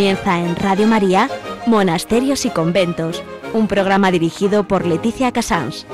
Comienza en Radio María, Monasterios y Conventos, un programa dirigido por Leticia Casans.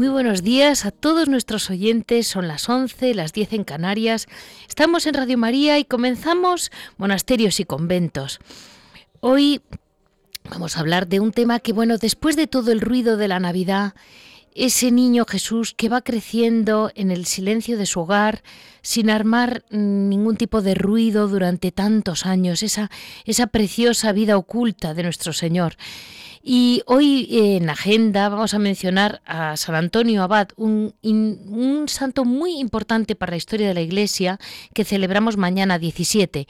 Muy buenos días a todos nuestros oyentes. Son las 11, las 10 en Canarias. Estamos en Radio María y comenzamos Monasterios y Conventos. Hoy vamos a hablar de un tema que, bueno, después de todo el ruido de la Navidad, ese niño Jesús que va creciendo en el silencio de su hogar, sin armar ningún tipo de ruido durante tantos años, esa, esa preciosa vida oculta de nuestro Señor. Y hoy en agenda vamos a mencionar a San Antonio Abad, un, un santo muy importante para la historia de la Iglesia que celebramos mañana 17.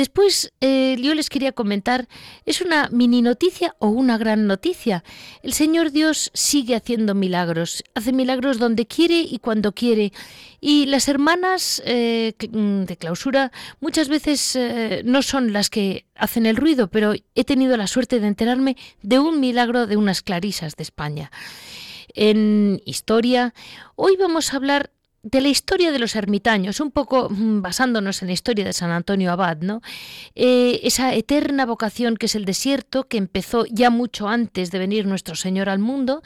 Después eh, yo les quería comentar, ¿es una mini noticia o una gran noticia? El Señor Dios sigue haciendo milagros, hace milagros donde quiere y cuando quiere. Y las hermanas eh, mm, de clausura muchas veces eh, no son las que hacen el ruido, pero he tenido la suerte de enterarme de un milagro de unas clarisas de España. En historia, hoy vamos a hablar de la historia de los ermitaños, un poco mm, basándonos en la historia de San Antonio Abad, ¿no? Eh, esa eterna vocación que es el desierto, que empezó ya mucho antes de venir nuestro Señor al mundo,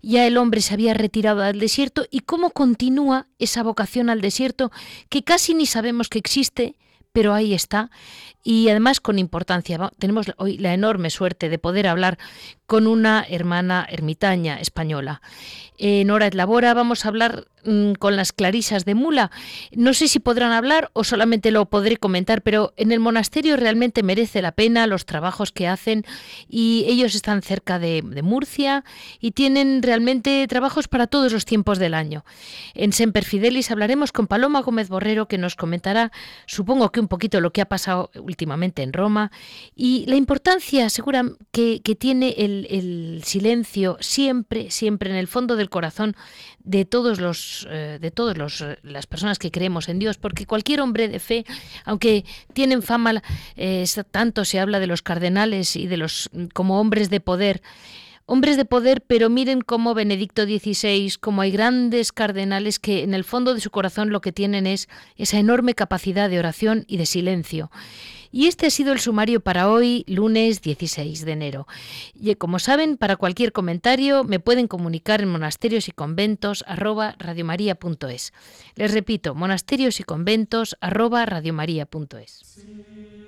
ya el hombre se había retirado al desierto, y cómo continúa esa vocación al desierto que casi ni sabemos que existe, pero ahí está, y además con importancia. Tenemos hoy la enorme suerte de poder hablar con una hermana ermitaña española. En Hora Labora vamos a hablar mm, con las clarisas de Mula. No sé si podrán hablar o solamente lo podré comentar, pero en el monasterio realmente merece la pena los trabajos que hacen y ellos están cerca de, Murcia y tienen realmente trabajos para todos los tiempos del año. En Semper Fidelis hablaremos con Paloma Gómez Borrero que nos comentará, supongo que un poquito lo que ha pasado últimamente en Roma y la importancia segura que tiene el el, silencio siempre, siempre en el fondo del corazón de todos los, eh, de todos los, eh, las personas que creemos en Dios, porque cualquier hombre de fe, aunque tienen fama, eh, tanto se habla de los cardenales y de los como hombres de poder, hombres de poder, pero miren cómo Benedicto XVI, como hay grandes cardenales que en el fondo de su corazón lo que tienen es esa enorme capacidad de oración y de silencio. Y este ha sido el sumario para hoy, lunes 16 de enero. Y como saben, para cualquier comentario me pueden comunicar en monasterios y conventos arroba Les repito, monasterios y conventos arroba Hoy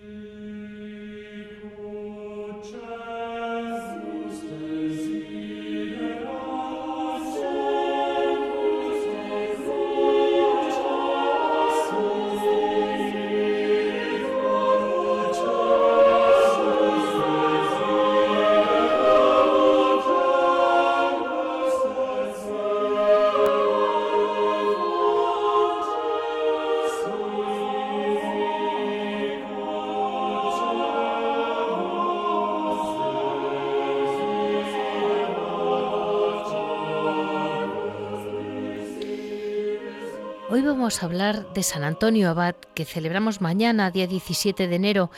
vamos a hablar de San Antonio Abad, que celebramos mañana, día 17 de enero.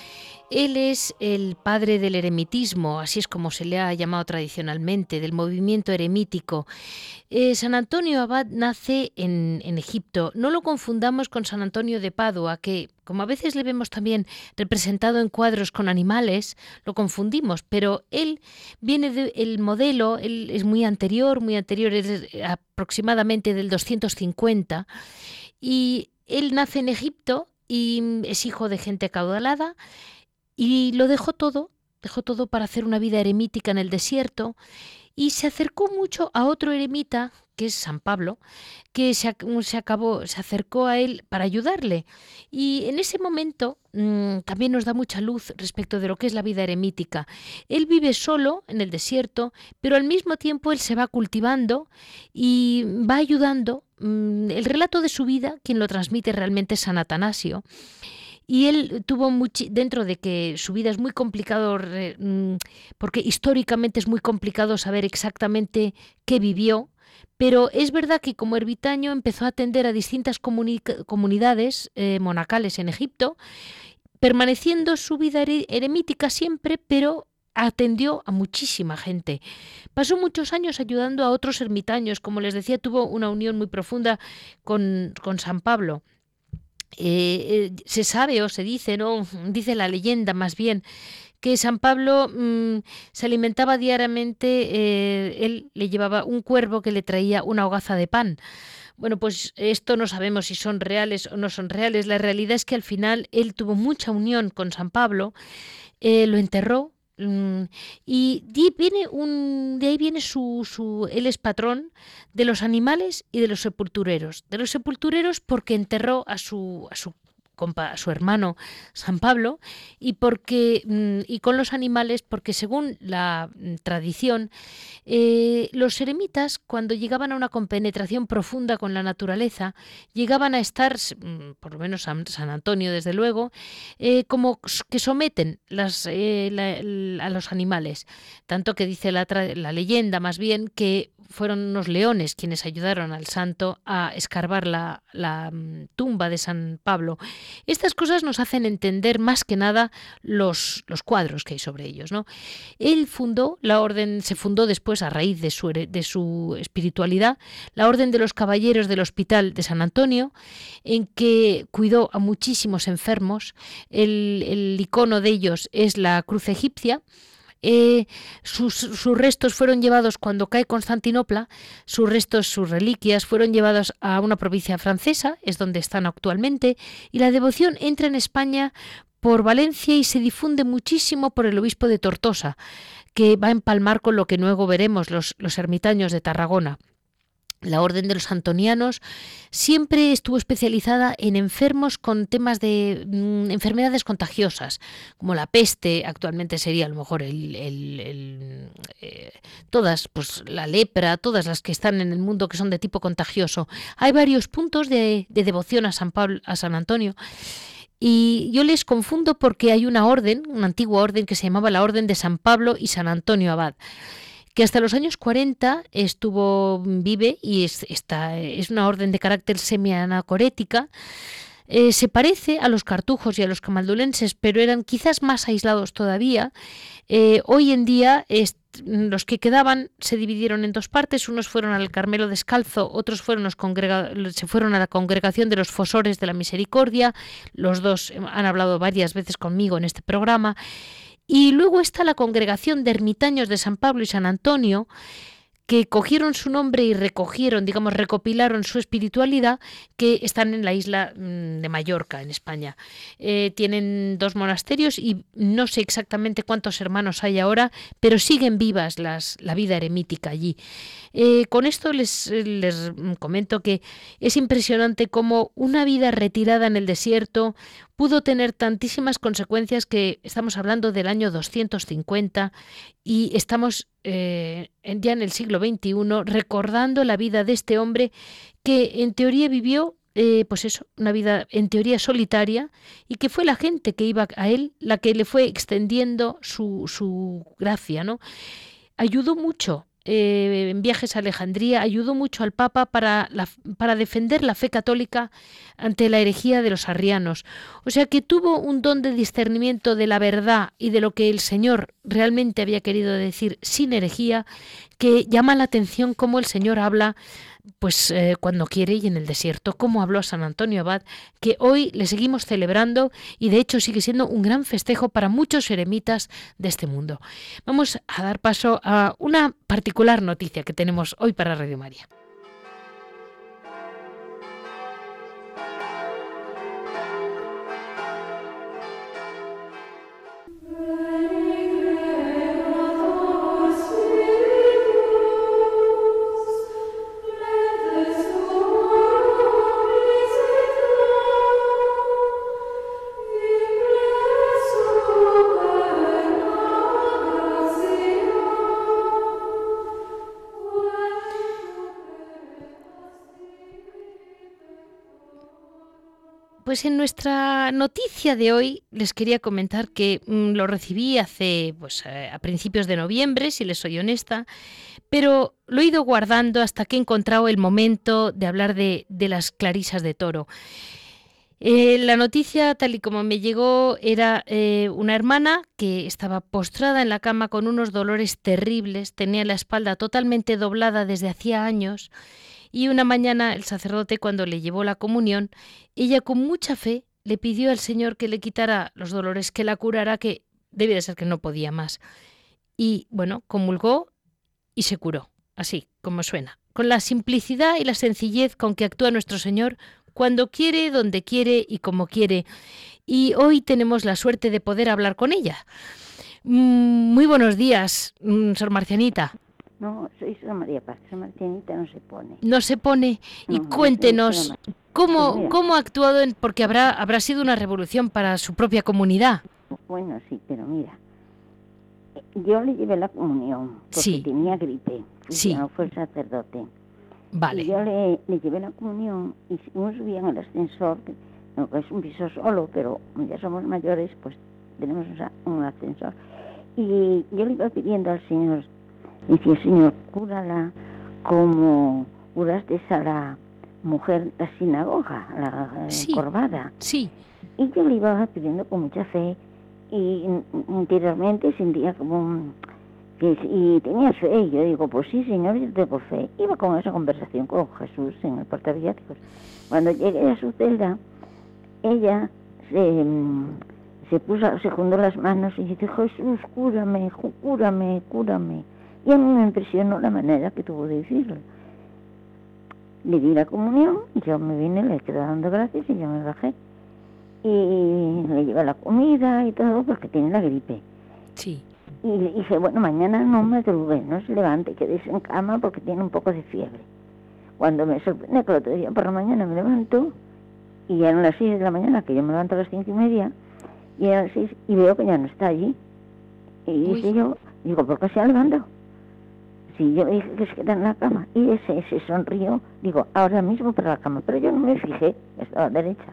Él es el padre del eremitismo, así es como se le ha llamado tradicionalmente, del movimiento eremítico. Eh, San Antonio Abad nace en, Egipto. No lo confundamos con San Antonio de Padua, que como a veces le vemos también representado en cuadros con animales, lo confundimos, pero él viene del modelo, él es muy anterior, muy anterior, es aproximadamente del 250, y él nace en Egipto y es hijo de gente acaudalada y lo dejó todo, dejó todo para hacer una vida eremítica en el desierto y se acercó mucho a otro eremita, que es San Pablo, que se, se acabó, se acercó a él para ayudarle. Y en ese momento mmm, también nos da mucha luz respecto de lo que es la vida eremítica. Él vive solo en el desierto, pero al mismo tiempo él se va cultivando y va ayudando. Mmm, el relato de su vida, quien lo transmite realmente es San Atanasio. Y él tuvo mucho, dentro de que su vida es muy complicado, mm, porque históricamente es muy complicado saber exactamente qué vivió, pero es verdad que como ermitaño empezó a atender a distintas comunidades eh, monacales en Egipto, permaneciendo su vida eremítica siempre, pero atendió a muchísima gente. Pasó muchos años ayudando a otros ermitaños, como les decía, tuvo una unión muy profunda con, con San Pablo. Eh, eh, se sabe o se dice, ¿no? Dice la leyenda más bien, que San Pablo mmm, se alimentaba diariamente, eh, él le llevaba un cuervo que le traía una hogaza de pan. Bueno, pues esto no sabemos si son reales o no son reales. La realidad es que al final él tuvo mucha unión con San Pablo, lo enterró, Mm, y de, viene un, de ahí viene su, su, él es patrón de los animales y de los sepultureros. De los sepultureros porque enterró a su, a su a su hermano San Pablo y porque mm, y con los animales porque según la mm, tradición eh, los eremitas cuando llegaban a una compenetración profunda con la naturaleza llegaban a estar mm, por lo menos San, Antonio desde luego eh, como que someten las, eh, a los animales. Tanto que dice la, la leyenda más bien que fueron unos leones quienes ayudaron al santo a escarbar la, la tumba de San Pablo estas cosas nos hacen entender más que nada los, los cuadros que hay sobre ellos. ¿no? Él fundó, la orden se fundó después a raíz de su, de su espiritualidad, la Orden de los Caballeros del Hospital de San Antonio, en que cuidó a muchísimos enfermos. El, el icono de ellos es la cruz egipcia eh, sus, restos fueron llevados cuando cae Constantinopla, sus restos, sus reliquias fueron llevados a una provincia francesa, es donde están actualmente, y la devoción entra en España por Valencia y se difunde muchísimo por el obispo de Tortosa, que va a empalmar con lo que luego veremos los, los ermitaños de Tarragona. La Orden de los Antonianos siempre estuvo especializada en enfermos con temas de mm, enfermedades contagiosas, como la peste, actualmente sería a lo mejor el, eh, todas, pues la lepra, todas las que están en el mundo que son de tipo contagioso. Hay varios puntos de, de devoción a San Pablo, a San Antonio. Y yo les confundo porque hay una orden, una antigua orden que se llamaba la Orden de San Pablo y San Antonio Abad que hasta los años 40 estuvo vive y es, está, es una orden de carácter semianacorética. Eh, se parece a los cartujos y a los camaldulenses, pero eran quizás más aislados todavía. Eh, hoy en día los que quedaban se dividieron en dos partes. Unos fueron al Carmelo Descalzo, otros fueron los se fueron a la congregación de los Fosores de la Misericordia. Los dos han hablado varias veces conmigo en este programa. Y luego está la congregación de ermitaños de San Pablo y San Antonio, que cogieron su nombre y recogieron, digamos, recopilaron su espiritualidad, que están en la isla mm, de Mallorca, en España. Eh, tienen dos monasterios y no sé exactamente cuántos hermanos hay ahora, pero siguen vivas las, la vida eremítica allí. Eh, con esto les, les comento que es impresionante cómo una vida retirada en el desierto, pudo tener tantísimas consecuencias que estamos hablando del año 250 y estamos eh, ya en el siglo XXI recordando la vida de este hombre que en teoría vivió eh, pues eso, una vida en teoría solitaria y que fue la gente que iba a él la que le fue extendiendo su, su gracia, ¿no? Ayudó mucho eh, en viajes a Alejandría, ayudó mucho al Papa para, para defender la fe católica ante la herejía de los arrianos. O sea que tuvo un don de discernimiento de la verdad y de lo que el Señor realmente había querido decir sin herejía, que llama la atención cómo el Señor habla pues eh, cuando quiere y en el desierto, como habló San Antonio Abad, que hoy le seguimos celebrando y de hecho sigue siendo un gran festejo para muchos eremitas de este mundo. Vamos a dar paso a una particular noticia que tenemos hoy para Radio María. Pues en nuestra noticia de hoy les quería comentar que mm, lo recibí hace pues, eh, a principios de noviembre, si les soy honesta, pero lo he ido guardando hasta que he encontrado el momento de hablar de, las clarisas de toro. Eh, la noticia, tal y como me llegó, era eh, una hermana que estaba postrada en la cama con unos dolores terribles, tenía la espalda totalmente doblada desde hacía años y una mañana el sacerdote, cuando le llevó la comunión, ella con mucha fe le pidió al Señor que le quitara los dolores, que la curara, que debía de ser que no podía más. Y bueno, comulgó y se curó, así como suena, con la simplicidad y la sencillez con que actúa nuestro Señor cuando quiere, donde quiere y como quiere. Y hoy tenemos la suerte de poder hablar con ella. Mm, muy buenos días, mm, Sor Marcianita. No, soy San María Paz, San Martianita no se pone. No se pone. Y cuéntenos, ¿cómo, pues ¿cómo ha actuado? En, porque habrá, habrá sido una revolución para su propia comunidad. Bueno, sí, pero mira, yo le llevé la comunión porque tenía gripe. Sí. No fue el sacerdote. Vale. Y yo le, le, llevé la comunión y uno subía en el ascensor, que es un piso solo, pero ya somos mayores, pues tenemos un ascensor. Y yo le iba pidiendo al Señor Decía, Señor, cúrala como curaste a la mujer la sinagoga, la sí, corbada. Sí. Y yo le iba pidiendo con mucha fe y interiormente sentía como que y tenía fe y yo digo pues sí señor yo tengo fe iba con esa conversación con Jesús en el portaviáticos cuando llegué a su celda ella se, se puso se juntó las manos y dice Jesús cúrame cúrame cúrame y a mí me impresionó la manera que tuvo de decirlo. Le di la comunión, yo me vine, le quedé dando gracias y yo me bajé. Y le llevé la comida y todo porque tiene la gripe. Sí. Y le dije, bueno, mañana no me madrugue, no se levante, quédese en cama porque tiene un poco de fiebre. Cuando me sorprende que el otro día por la mañana me levanto y eran las seis de la mañana, que yo me levanto a las cinco y media, y eran las seis y veo que ya no está allí. Y dije yo, digo, ¿por qué se ha levantado? Sí, yo dije que se queda en la cama. Y ese se sonrió, digo, ahora mismo para la cama. Pero yo no me fijé, estaba derecha.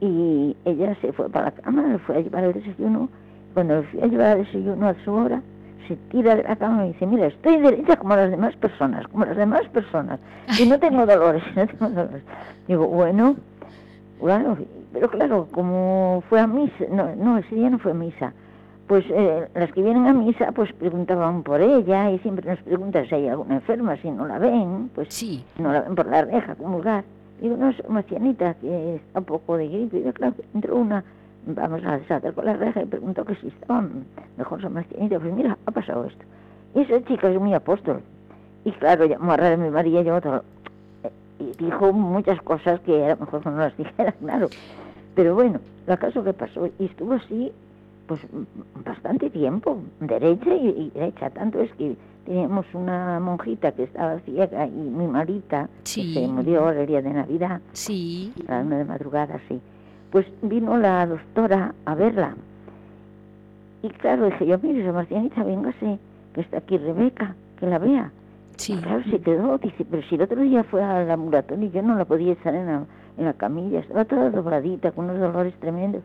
Y ella se fue para la cama, le fue a llevar el desayuno. Cuando le fui a llevar el desayuno a su hora, se tira de la cama y dice, mira, estoy derecha como las demás personas, como las demás personas. Y no tengo dolores, no tengo dolores. Digo, bueno, bueno, pero claro, como fue a misa, no, no, ese día no fue a misa pues eh, las que vienen a misa pues preguntaban por ella y siempre nos preguntan si hay alguna enferma, si no la ven, pues sí. no la ven por la reja, comulgar. Digo, no, es una ancianita que está un poco de gripe. Y claro, entró una, vamos a desatar por la reja y preguntó que si estaban mejor son ancianita. Pues mira, ha pasado esto. Y esa chica es muy apóstol. Y claro, llamó a mi María y otro. Y dijo muchas cosas que era mejor que no las dijera, claro. Pero bueno, lo acaso que pasó, y estuvo así pues bastante tiempo, derecha y, derecha. Tanto es que teníamos una monjita que estaba ciega y mi marita, que se murió el día de Navidad, sí. a la una de madrugada, sí. Pues vino la doctora a verla. Y claro, dije yo, mire, Marcianita, véngase, que está aquí Rebeca, que la vea. Sí. claro, se quedó, dice, pero si el otro día fue al ambulatorio y yo no la podía estar en la, en la camilla, estaba toda dobladita, con unos dolores tremendos.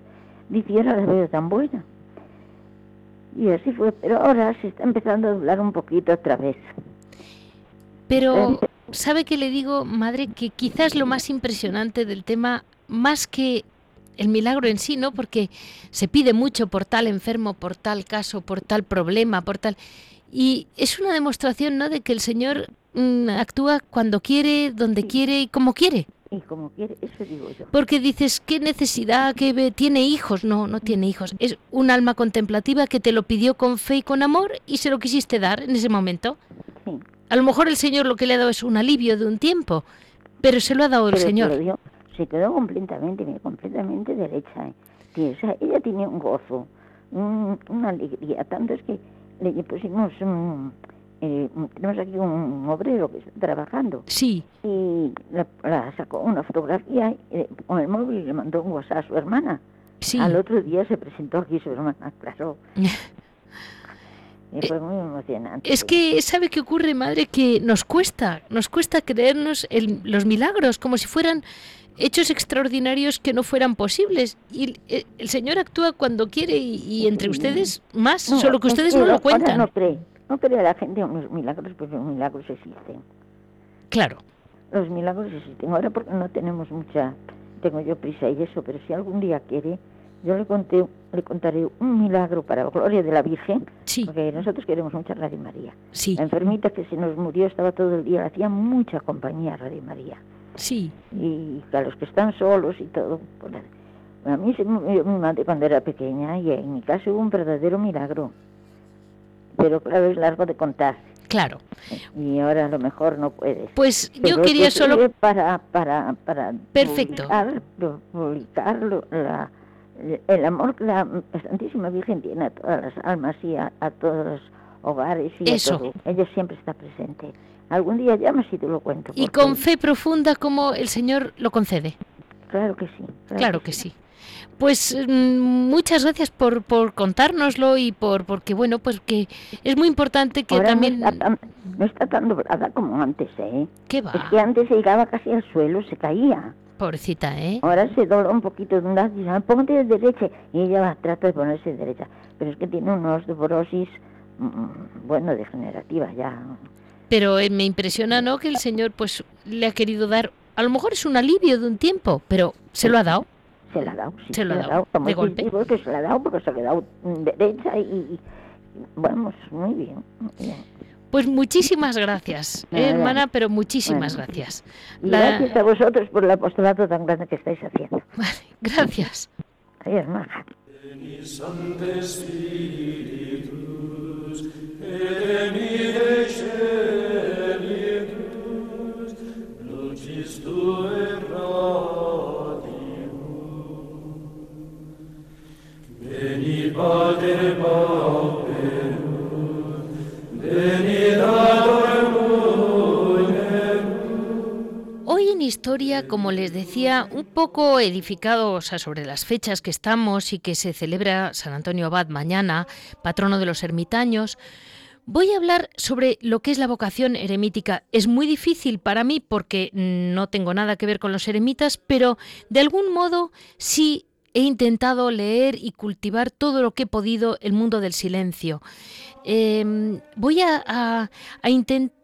Dice, y ahora la veo tan buena. Y así fue, pero ahora se está empezando a doblar un poquito otra vez. Pero, ¿sabe que le digo, madre, que quizás lo más impresionante del tema, más que el milagro en sí, ¿no? Porque se pide mucho por tal enfermo, por tal caso, por tal problema, por tal... Y es una demostración, ¿no?, de que el Señor mm, actúa cuando quiere, donde quiere y como quiere. Y como quiere, eso digo yo. Porque dices, ¿qué necesidad que tiene hijos? No, no tiene hijos. Es un alma contemplativa que te lo pidió con fe y con amor y se lo quisiste dar en ese momento. Sí. A lo mejor el Señor lo que le ha dado es un alivio de un tiempo, pero se lo ha dado el Pero Señor. se dio- se quedó completamente, completamente derecha. ¿eh? O sea, ella tenía un gozo, un- una alegría, tanto es que le pusimos un, eh, tenemos aquí un obrero que está trabajando Sí, y la, la sacó una fotografía eh, con el móvil y le mandó un WhatsApp a su hermana. sí. Al otro día se presentó aquí su hermana, claro. Y fue muy emocionante. Es que, ¿sabe qué ocurre, madre? Que nos cuesta, nos cuesta creernos el- los milagros, como si fueran hechos extraordinarios que no fueran posibles. Y el, el- el Señor actúa cuando quiere y, y entre ustedes más, No, solo que es ustedes no lo cuentan. no cree, no cree la gente en los milagros, porque los milagros existen. Claro, Los milagros existen. Ahora porque no tenemos mucha, tengo yo prisa y eso, pero si algún día quiere, yo le conté, le contaré un milagro para la gloria de la Virgen, sí, porque nosotros queremos mucha Radio María. sí, La enfermita que se nos murió estaba todo el día, le hacía mucha compañía a Radio María. sí. Y a los que están solos y todo. pues, a mí se me murió mi madre cuando era pequeña y en mi caso hubo un verdadero milagro. Pero claro, es largo de contar. Claro. Y ahora a lo mejor no puedes. Pues yo quería que solo... para para para Perfecto. publicar, pu- publicar la- el amor que la Santísima Virgen tiene a todas las almas y a, a todos los hogares y Eso. a todo. Ella siempre está presente. Algún día llamas y te lo cuento. Y con fe profunda como el Señor lo concede. Claro que sí. Claro que sí. Pues mm, muchas gracias por, por contárnoslo y por porque bueno, pues que es muy importante que Ahora también no, está tan, no está tan doblada como antes, ¿eh? ¿Qué Es va? que antes se llegaba casi al suelo, se caía. Pobrecita, ¿eh? Ahora se dobla un poquito de un lado y dice, "Ah, póngate de derecha. Y ella va, trata de ponerse de derecha. Pero es que tiene una osteoporosis, mm, bueno, degenerativa ya. Pero eh, me impresiona, ¿no? Que el Señor pues le ha querido dar, a lo mejor es un alivio de un tiempo, pero se lo ha dado. Se la ha dado, sí, Se lo ha dado, Como de golpe. digo que se la ha dado porque se ha quedado mm, derecha y, y- vamos, muy bien. muy bien. Pues muchísimas gracias, ¿eh, hermana, pero muchísimas Bueno. gracias. La- gracias a vosotros por el apostolado tan grande que estáis haciendo. Vale, gracias. Adiós, maja. Hoy en historia, como les decía, un poco edificados sobre las fechas que estamos y que se celebra San Antonio Abad mañana, patrono de los ermitaños, voy a hablar sobre lo que es la vocación eremítica. Es muy difícil para mí porque no tengo nada que ver con los eremitas, pero de algún modo sí he intentado leer y cultivar todo lo que he podido el mundo del silencio. Eh, voy a,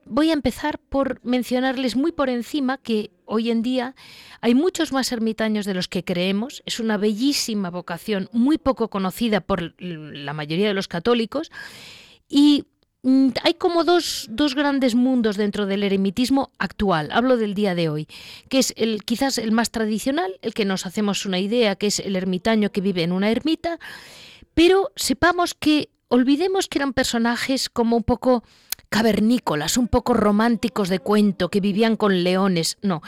voy a empezar por mencionarles muy por encima que hoy en día hay muchos más ermitaños de los que creemos. Es una bellísima vocación, muy poco conocida por la mayoría de los católicos. Y hay como dos, dos grandes mundos dentro del eremitismo actual. Hablo del día de hoy, que es el quizás el más tradicional, el que nos hacemos una idea, que es el ermitaño que vive en una ermita, pero sepamos que olvidemos que eran personajes como un poco cavernícolas, un poco románticos de cuento, que vivían con leones. No.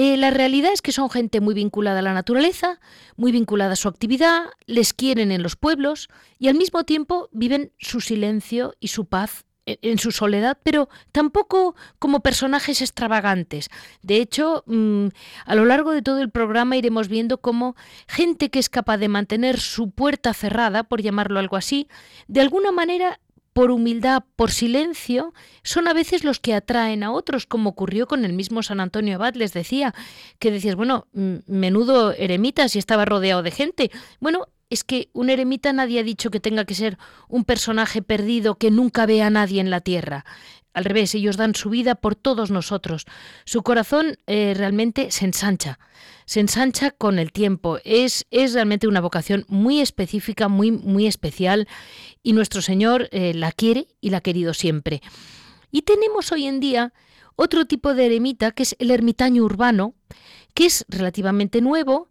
Eh, la realidad es que son gente muy vinculada a la naturaleza, muy vinculada a su actividad, les quieren en los pueblos y al mismo tiempo viven su silencio y su paz en- en su soledad, pero tampoco como personajes extravagantes. De hecho, mm, a lo largo de todo el programa iremos viendo cómo gente que es capaz de mantener su puerta cerrada, por llamarlo algo así, de alguna manera por humildad, por silencio, son a veces los que atraen a otros, como ocurrió con el mismo San Antonio Abad, les decía, que decías, bueno, menudo eremita si estaba rodeado de gente. Bueno, es que un eremita nadie ha dicho que tenga que ser un personaje perdido que nunca ve a nadie en la tierra. Al revés, ellos dan su vida por todos nosotros. Su corazón eh, realmente se ensancha, se ensancha con el tiempo. Es, es realmente una vocación muy específica, muy, muy especial y nuestro Señor eh, la quiere y la ha querido siempre. Y tenemos hoy en día otro tipo de eremita que es el ermitaño urbano, que es relativamente nuevo.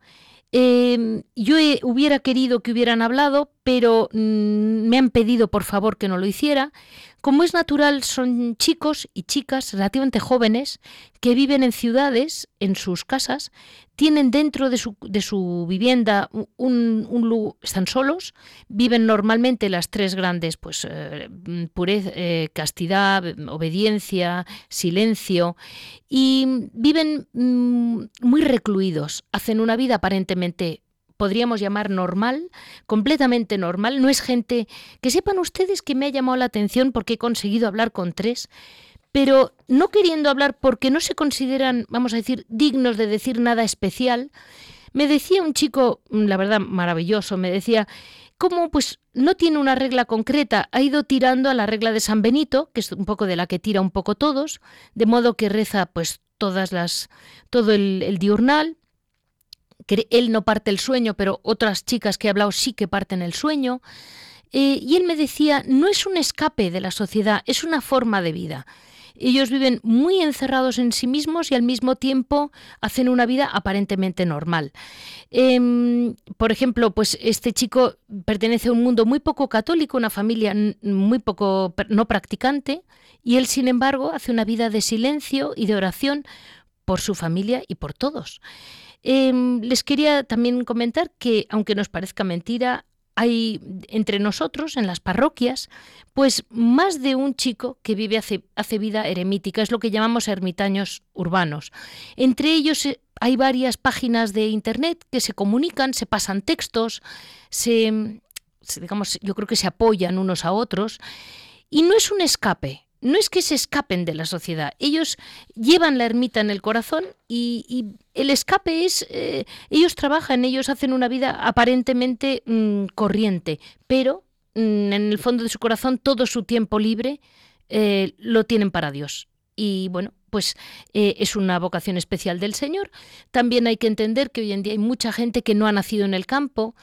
Em, yo hubiera querido que hubieran hablado, pero mm, me han pedido por favor que no lo hiciera. Como es natural, son chicos y chicas relativamente jóvenes que viven en ciudades, en sus casas, tienen dentro de su, vivienda un, un, están solos, viven normalmente las tres grandes, pues eh, pureza, eh, castidad, obediencia, silencio, y viven mm, muy recluidos, hacen una vida aparentemente podríamos llamar normal, completamente normal. No es gente que sepan ustedes que me ha llamado la atención porque he conseguido hablar con tres, pero no queriendo hablar porque no se consideran, vamos a decir, dignos de decir nada especial. Me decía un chico, la verdad, maravilloso, me decía, ¿cómo pues no tiene una regla concreta, ha ido tirando a la regla de San Benito, que es un poco de la que tira un poco todos, de modo que reza pues todas las todo el, el diurnal, él no parte el sueño, pero otras chicas que he hablado sí que parten el sueño. Eh, y él me decía, no es un escape de la sociedad, es una forma de vida. Ellos viven muy encerrados en sí mismos y al mismo tiempo hacen una vida aparentemente normal. Em, por ejemplo, pues este chico pertenece a un mundo muy poco católico, una familia muy poco no practicante, y él, sin embargo, hace una vida de silencio y de oración por su familia y por todos. Em, les quería también comentar que, aunque nos parezca mentira, hay entre nosotros, en las parroquias, pues más de un chico que vive hace, vida eremítica, es lo que llamamos ermitaños urbanos. Entre ellos eh, hay varias páginas de internet que se comunican, se pasan textos, se, digamos, yo creo que se apoyan unos a otros, y no es un escape, no es que se escapen de la sociedad, ellos llevan la ermita en el corazón y, el escape es, eh, ellos trabajan, ellos hacen una vida aparentemente mm, corriente, pero mm, en el fondo de su corazón todo su tiempo libre eh, lo tienen para Dios. Y bueno, pues eh, es una vocación especial del Señor. También hay que entender que hoy en día hay mucha gente que no ha nacido en el campo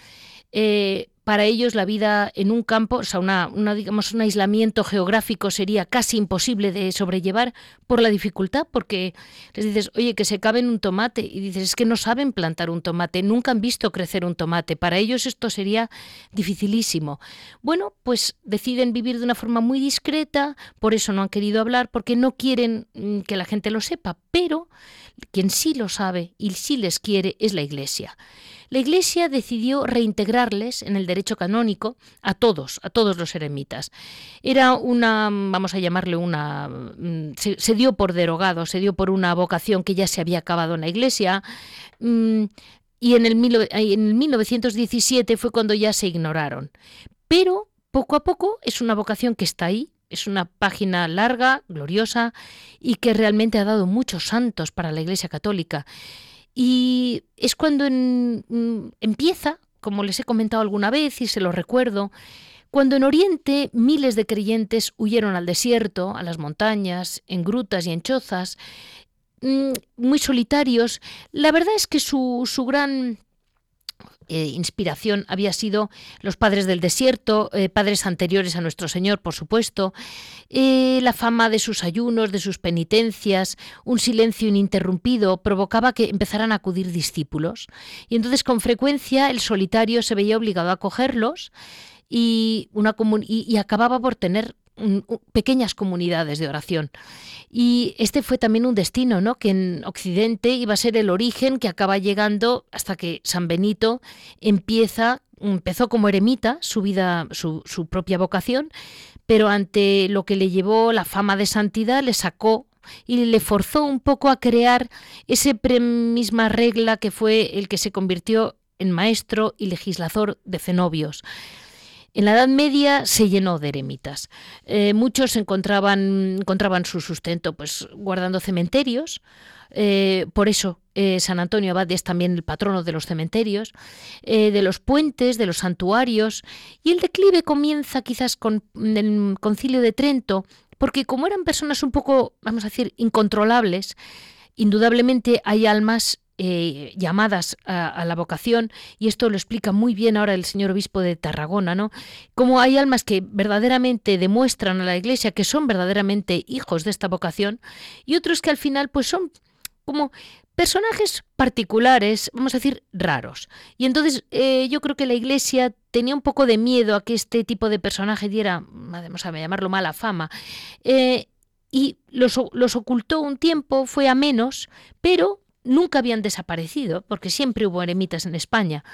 para ellos la vida en un campo, o sea, una, digamos, un aislamiento geográfico sería casi imposible de sobrellevar por la dificultad, porque les dices, oye, que se caben un tomate, y dices, es que no saben plantar un tomate, nunca han visto crecer un tomate, para ellos esto sería dificilísimo. Bueno, pues deciden vivir de una forma muy discreta, por eso no han querido hablar, porque no quieren mm, que la gente lo sepa, pero quien sí lo sabe y sí les quiere es la Iglesia la Iglesia decidió reintegrarles en el derecho canónico a todos, a todos los eremitas. Era una, vamos a llamarle una, mm, se, dio por derogado, se dio por una vocación que ya se había acabado en la Iglesia. Mm, y en el, en el 1917 fue cuando ya se ignoraron. Pero poco a poco es una vocación que está ahí, es una página larga, gloriosa y que realmente ha dado muchos santos para la Iglesia Católica. Y es cuando mm, empieza, como les he comentado alguna vez y se lo recuerdo, cuando en Oriente miles de creyentes huyeron al desierto, a las montañas, en grutas y en chozas, mm, muy solitarios, la verdad es que su, su gran eh, inspiración había sido los padres del desierto, eh, padres anteriores a nuestro Señor, por supuesto, eh, la fama de sus ayunos, de sus penitencias, un silencio ininterrumpido provocaba que empezaran a acudir discípulos. Y entonces con frecuencia el solitario se veía obligado a cogerlos y, una y acababa por tener pequeñas comunidades de oración. Y este fue también un destino, ¿no? Que en Occidente iba a ser el origen que acaba llegando hasta que San Benito empieza, empezó como eremita, su vida, su, propia vocación, pero ante lo que le llevó la fama de santidad, le sacó y le forzó un poco a crear ese misma regla que fue el que se convirtió en maestro y legislador de cenobios. En la Edad Media se llenó de eremitas. Eh, muchos encontraban, encontraban su sustento pues, guardando cementerios. Eh, por eso eh, San Antonio Abad es también el patrono de los cementerios, de los puentes, de los santuarios. Y el declive comienza quizás con el concilio de Trento, porque como eran personas un poco, vamos a decir, incontrolables, indudablemente hay almas eh, llamadas a, la vocación, y esto lo explica muy bien ahora el señor obispo de Tarragona, ¿no? Como hay almas que verdaderamente demuestran a la Iglesia que son verdaderamente hijos de esta vocación, y otros que al final pues son como personajes particulares, vamos a decir, raros. Y entonces eh, yo creo que la Iglesia tenía un poco de miedo a que este tipo de personaje diera, vamos a llamarlo mala fama, eh, y los, los ocultó un tiempo, fue a menos, pero nunca habían desaparecido, porque siempre hubo eremitas en España.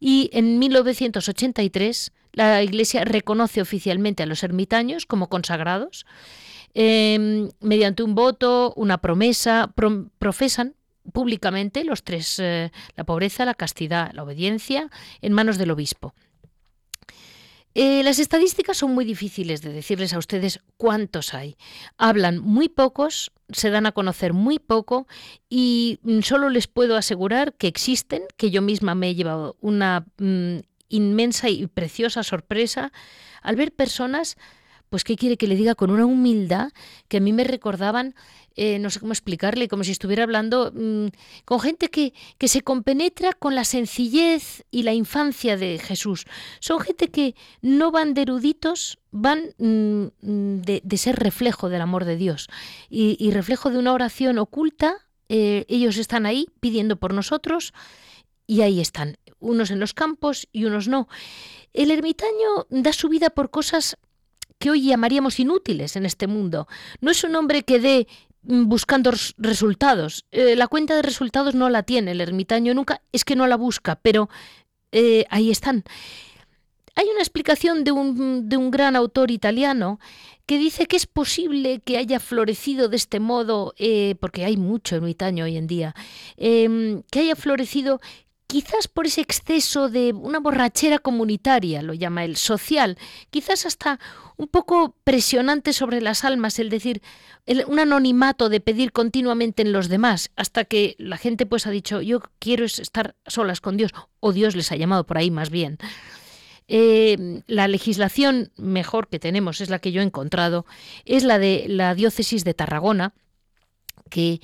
Y en 1983 la Iglesia reconoce oficialmente a los ermitaños como consagrados. Em, mediante un voto, una promesa, profesan públicamente los tres, eh, la pobreza, la castidad, la obediencia, en manos del obispo. Eh, las estadísticas son muy difíciles de decirles a ustedes cuántos hay. Hablan muy pocos, se dan a conocer muy poco y mm, solo les puedo asegurar que existen, que yo misma me he llevado una mm, inmensa y preciosa sorpresa al ver personas pues qué quiere que le diga con una humildad que a mí me recordaban, eh, no sé cómo explicarle, como si estuviera hablando mm, con gente que, que, se compenetra con la sencillez y la infancia de Jesús. Son gente que no van de eruditos, van mm, de, ser reflejo del amor de Dios y, reflejo de una oración oculta. Eh, ellos están ahí pidiendo por nosotros y ahí están, unos en los campos y unos no. El ermitaño da su vida por cosas que hoy llamaríamos inútiles en este mundo. No es un hombre que dé mm, buscando resultados. Eh, la cuenta de resultados no la tiene el ermitaño nunca, es que no la busca, pero eh, ahí están. Hay una explicación de un, de un, gran autor italiano que dice que es posible que haya florecido de este modo, eh, porque hay mucho ermitaño hoy en día, em, que haya florecido quizás por ese exceso de una borrachera comunitaria, lo llama él, social, quizás hasta un poco presionante sobre las almas, el decir, un anonimato de pedir continuamente en los demás, hasta que la gente pues ha dicho, yo quiero estar solas con Dios, o Dios les ha llamado por ahí más bien. Eh, la legislación mejor que tenemos es la que yo he encontrado, es la de la diócesis de Tarragona, que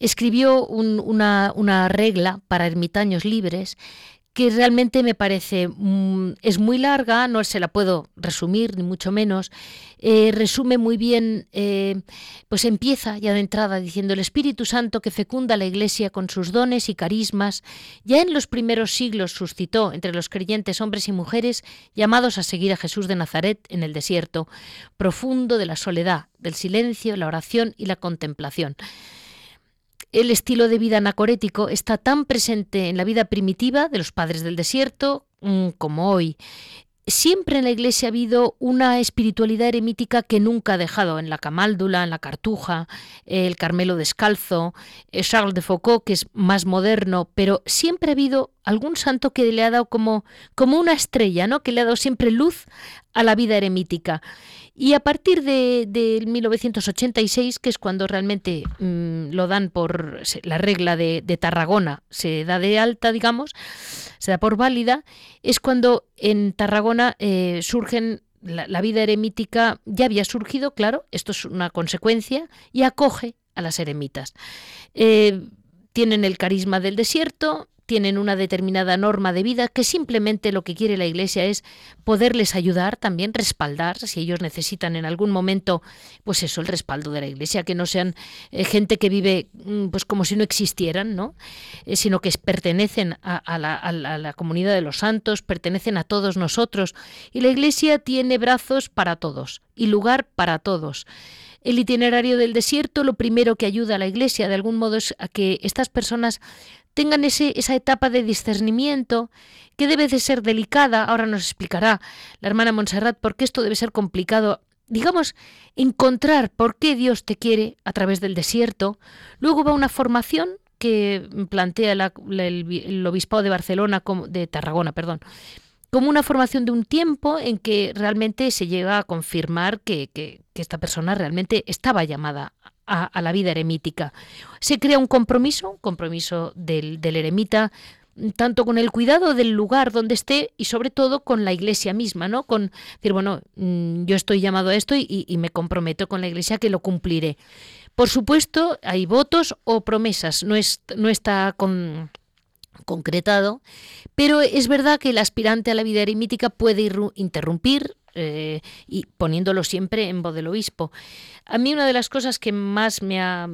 escribió una, regla para ermitaños libres que realmente me parece mm, es muy larga, no se la puedo resumir ni mucho menos. Eh, resume muy bien, eh, pues empieza ya de entrada diciendo el Espíritu Santo que fecunda la Iglesia con sus dones y carismas, ya en los primeros siglos suscitó entre los creyentes hombres y mujeres llamados a seguir a Jesús de Nazaret en el desierto, profundo de la soledad, del silencio, la oración y la contemplación el estilo de vida anacorético está tan presente en la vida primitiva de los padres del desierto mm, como hoy. Siempre en la Iglesia ha habido una espiritualidad eremítica que nunca ha dejado en la Camáldula, en la Cartuja, el Carmelo Descalzo, Charles de Foucault, que es más moderno, pero siempre ha habido algún santo que le ha dado como, como una estrella, ¿no? que le ha dado siempre luz a la vida eremítica. Y a partir de, 1986, que es cuando realmente mm, lo dan por la regla de, Tarragona, se da de alta, digamos, se da por válida, es cuando en Tarragona eh, surgen la, vida eremítica, ya había surgido, claro, esto es una consecuencia, y acoge a las eremitas. Eh, tienen el carisma del desierto, tienen una determinada norma de vida que simplemente lo que quiere la Iglesia es poderles ayudar, también respaldar, si ellos necesitan en algún momento, pues eso, el respaldo de la Iglesia, que no sean eh, gente que vive mm, pues como si no existieran, ¿no? Eh, sino que pertenecen a, la, a la comunidad de los santos, pertenecen a todos nosotros. Y la Iglesia tiene brazos para todos y lugar para todos. El itinerario del desierto lo primero que ayuda a la Iglesia de algún modo es a que estas personas tengan ese, esa etapa de discernimiento que debe de ser delicada. Ahora nos explicará la hermana Montserrat por qué esto debe ser complicado. Digamos, encontrar por qué Dios te quiere a través del desierto. Luego va una formación que plantea el, obispado de Barcelona, de Tarragona, perdón, como una formación de un tiempo en que realmente se llega a confirmar que, que, esta persona realmente estaba llamada a, la vida eremítica. Se crea un compromiso, un compromiso del, eremita tanto con el cuidado del lugar donde esté y sobre todo con la iglesia misma, ¿no? Con decir, bueno, mm, yo estoy llamado a esto y, y me comprometo con la iglesia que lo cumpliré. Por supuesto, hay votos o promesas, no, es, no está con, concretado, pero es verdad que el aspirante a la vida eremítica puede interrumpir eh, y poniéndolo siempre en voz del obispo. A mí una de las cosas que más me ha,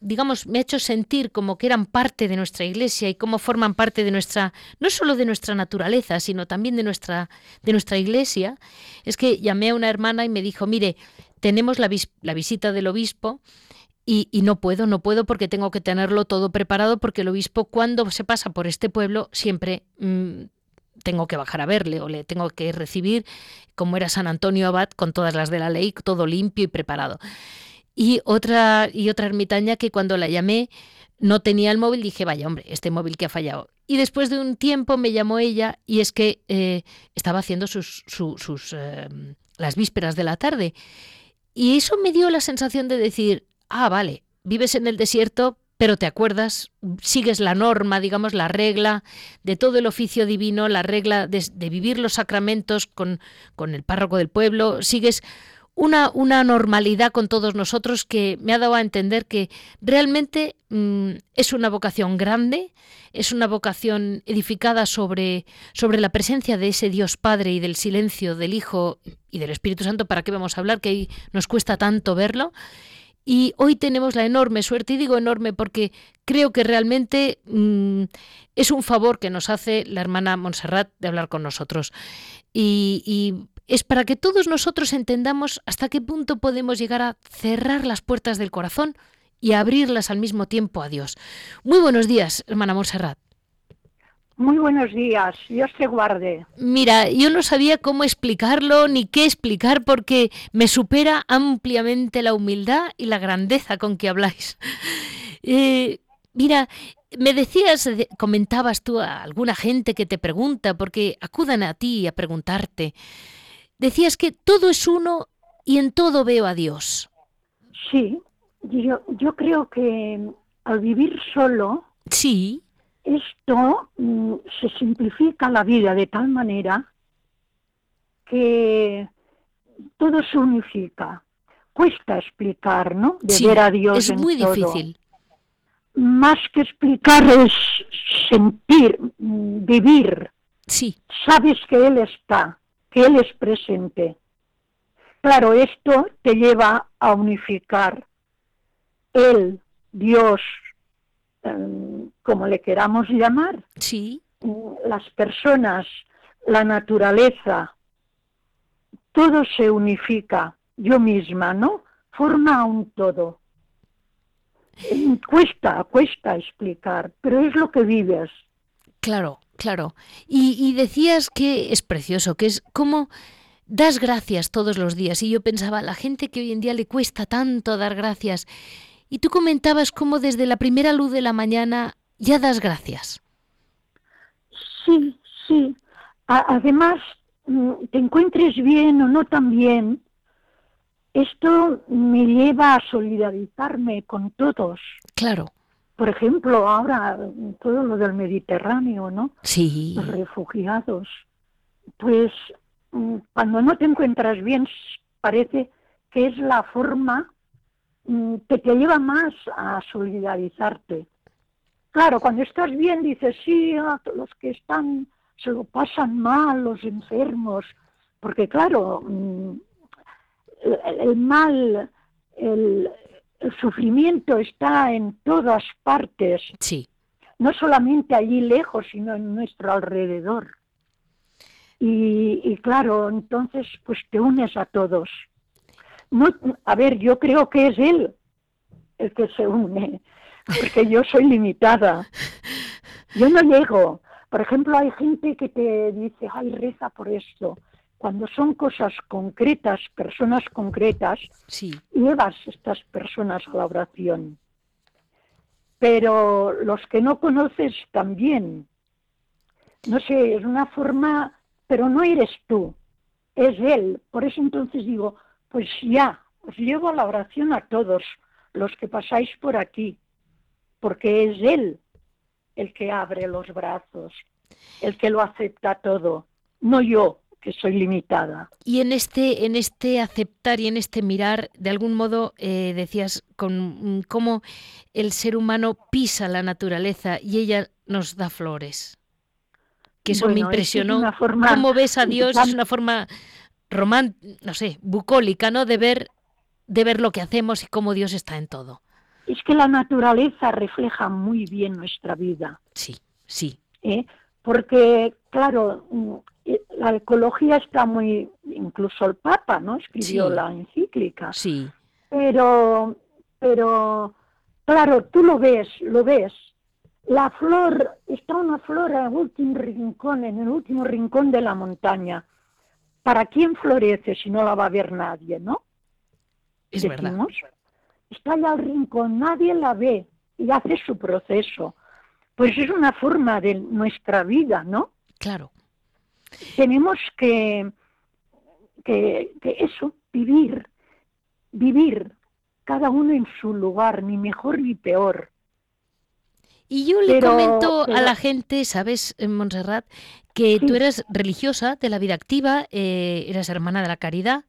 digamos, me ha hecho sentir como que eran parte de nuestra iglesia y cómo forman parte de nuestra, no solo de nuestra naturaleza, sino también de nuestra, de nuestra iglesia, es que llamé a una hermana y me dijo, mire, tenemos la, la visita del obispo y, no puedo, no puedo porque tengo que tenerlo todo preparado porque el obispo cuando se pasa por este pueblo siempre mm, tengo que bajar a verle o le tengo que recibir como era San Antonio Abad con todas las de la ley, todo limpio y preparado. Y otra, y otra ermitaña que cuando la llamé no tenía el móvil, dije, vaya hombre, este móvil que ha fallado. Y después de un tiempo me llamó ella y es que eh, estaba haciendo sus, sus eh, las vísperas de la tarde. Y eso me dio la sensación de decir, ah, vale, vives en el desierto, pero te acuerdas, sigues la norma, digamos, la regla de todo el oficio divino, la regla de, vivir los sacramentos con, con, el párroco del pueblo, sigues una, una, normalidad con todos nosotros que me ha dado a entender que realmente mm, es una vocación grande, es una vocación edificada sobre, sobre la presencia de ese Dios Padre y del silencio del Hijo y del Espíritu Santo, ¿para qué vamos a hablar? Que nos cuesta tanto verlo y hoy tenemos la enorme suerte, y digo enorme porque creo que realmente mm, es un favor que nos hace la hermana Montserrat de hablar con nosotros. Y, y, es para que todos nosotros entendamos hasta qué punto podemos llegar a cerrar las puertas del corazón y abrirlas al mismo tiempo a Dios. Muy buenos días, hermana Montserrat. Muy buenos días, Dios te guarde. Mira, yo no sabía cómo explicarlo ni qué explicar porque me supera ampliamente la humildad y la grandeza con que habláis. Eh, mira, me decías, comentabas tú a alguna gente que te pregunta, porque acudan a ti a preguntarte. Decías que todo es uno y en todo veo a Dios. Sí, yo, yo creo que al vivir solo, sí esto mm, se simplifica la vida de tal manera que todo se unifica. Cuesta explicar, ¿no? De ver a Dios es muy difícil. Más que explicar es sentir, mm, vivir. Sí. Sabes que Él está, que Él es presente. Claro, esto te lleva a unificar Él, Dios, como le queramos llamar, sí. las personas, la naturaleza, todo se unifica, yo misma, ¿no? Forma un todo. Em, cuesta, cuesta explicar, pero es lo que vives. Claro, claro. Y, y decías que es precioso, que es como das gracias todos los días. Y yo pensaba, la gente que hoy en día le cuesta tanto dar gracias, y tú comentabas cómo desde la primera luz de la mañana ya das gracias. Sí, sí. además, mm, te encuentres bien o no tan bien, esto me lleva a solidarizarme con todos. Claro. Por ejemplo, ahora todo lo del Mediterráneo, ¿no? Sí. Los refugiados. Pues mm, cuando no te encuentras bien, parece que es la forma que te lleva más a solidarizarte. Claro, cuando estás bien dices, sí, los que están, se lo pasan mal, los enfermos, porque claro, mm, el, mal, el, sufrimiento está en todas partes. Sí. No solamente allí lejos, sino en nuestro alrededor. Y, y claro, entonces pues te unes a todos. No, a ver, yo creo que es él el que se une, porque yo soy limitada. Yo no llego. Por ejemplo, hay gente que te dice, ay, reza por esto. Cuando son cosas concretas, personas concretas, sí. llevas estas personas a la oración. Pero los que no conoces también. No sé, es una forma, pero no eres tú, es él. Por eso entonces digo, pues ya, os llevo a la oración a todos los que pasáis por aquí, porque es Él el que abre los brazos, el que lo acepta todo, no yo, que soy limitada. Y en este, en este aceptar y en este mirar, de algún modo eh, decías con mm, cómo el ser humano pisa la naturaleza y ella nos da flores. Que eso me impresionó. ¿Cómo ves a Dios? Es una forma román, no sé, bucólica, ¿no? De ver, de ver lo que hacemos y cómo Dios está en todo. Es que la naturaleza refleja muy bien nuestra vida. Sí, sí. ¿Eh? Porque, claro, mm, eh, la ecología está muy, incluso el Papa, ¿no? Escribió la encíclica. Sí. Pero, pero, claro, tú lo ves, lo ves. La flor, está una flor en el último rincón, en el último rincón de la montaña. ¿Para quién florece si no la va a ver nadie, no? Es verdad. Está allá al rincón, nadie la ve y hace su proceso. Pues es una forma de nuestra vida, ¿no? Claro tenemos que, que, eso, vivir, vivir cada uno en su lugar, ni mejor ni peor. Y yo le comento a la gente, ¿sabes, Montserrat? Que tú eres religiosa de la vida activa, eh, eres hermana de la caridad.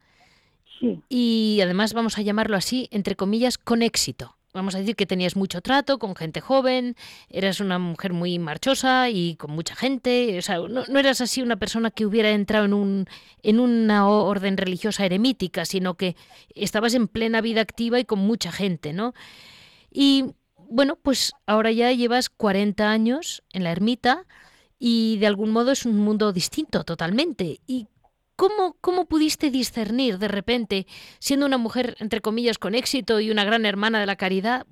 Sí. Y además vamos a llamarlo así, entre comillas, con éxito vamos a decir que tenías mucho trato con gente joven, eras una mujer muy marchosa y con mucha gente, o sea, no, eras así una persona que hubiera entrado en, un, en una orden religiosa eremítica, sino que estabas en plena vida activa y con mucha gente, ¿no? Y bueno, pues ahora ya llevas 40 años en la ermita y de algún modo es un mundo distinto totalmente. ¿Y ¿Cómo, ¿Cómo pudiste discernir de repente, siendo una mujer, entre comillas, con éxito y una gran hermana de la caridad,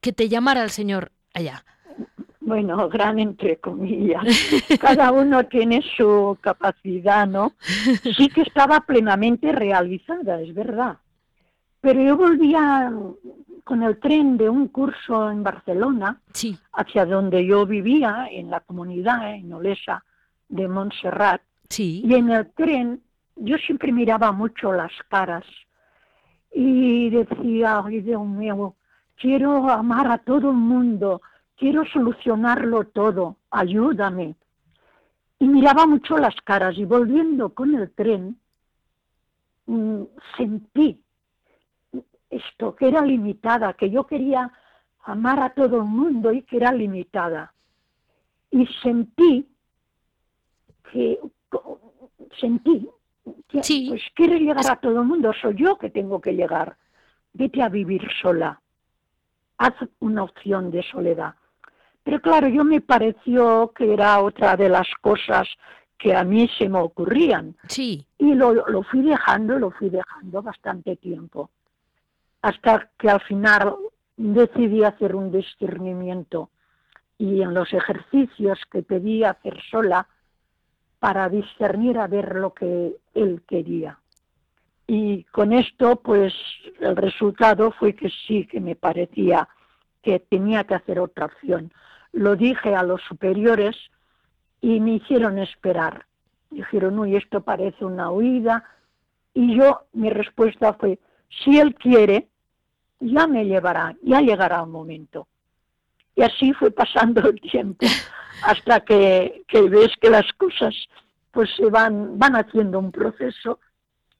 que te llamara el Señor allá? Bueno, gran entre comillas. Cada uno tiene su capacidad, ¿no? Sí que estaba plenamente realizada, es verdad. Pero yo volvía con el tren de un curso en Barcelona, hacia donde yo vivía, en la comunidad, en Olesa de Montserrat, y en el tren yo siempre miraba mucho las caras y decía, ay Dios mío, quiero amar a todo el mundo, quiero solucionarlo todo, ayúdame. Y miraba mucho las caras y volviendo con el tren, mm, sentí esto, que era limitada, que yo quería amar a todo el mundo y que era limitada. Y sentí que sentí que pues quiere llegar a todo el mundo, soy yo que tengo que llegar. Vete a vivir sola. Haz una opción de soledad. Pero claro, yo me pareció que era otra de las cosas que a mí se me ocurrían. Sí. Y lo, lo fui dejando, lo fui dejando bastante tiempo. Hasta que al final decidí hacer un discernimiento. Y en los ejercicios que pedí hacer sola, para discernir a ver lo que él quería. Y con esto, pues el resultado fue que sí, que me parecía que tenía que hacer otra opción. Lo dije a los superiores y me hicieron esperar. Dijeron, uy, esto parece una huida. Y yo, mi respuesta fue, si él quiere, ya me llevará, ya llegará un momento. Y así fue pasando el tiempo hasta que, ves que las cosas pues se van, van haciendo un proceso